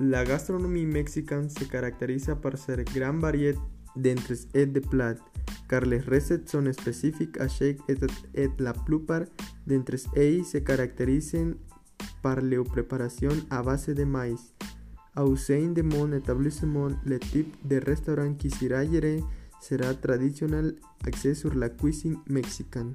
La gastronomía mexicana se caracteriza por ser gran variedad et de plats, car les recettes sont spécifiques à et, la plupart d'entre ells se caractérisent par leur préparation a base de maïs. Ausein de mon établissement, le type de restaurant qui sera géré sera traditionnel axé la cuisine mexicaine.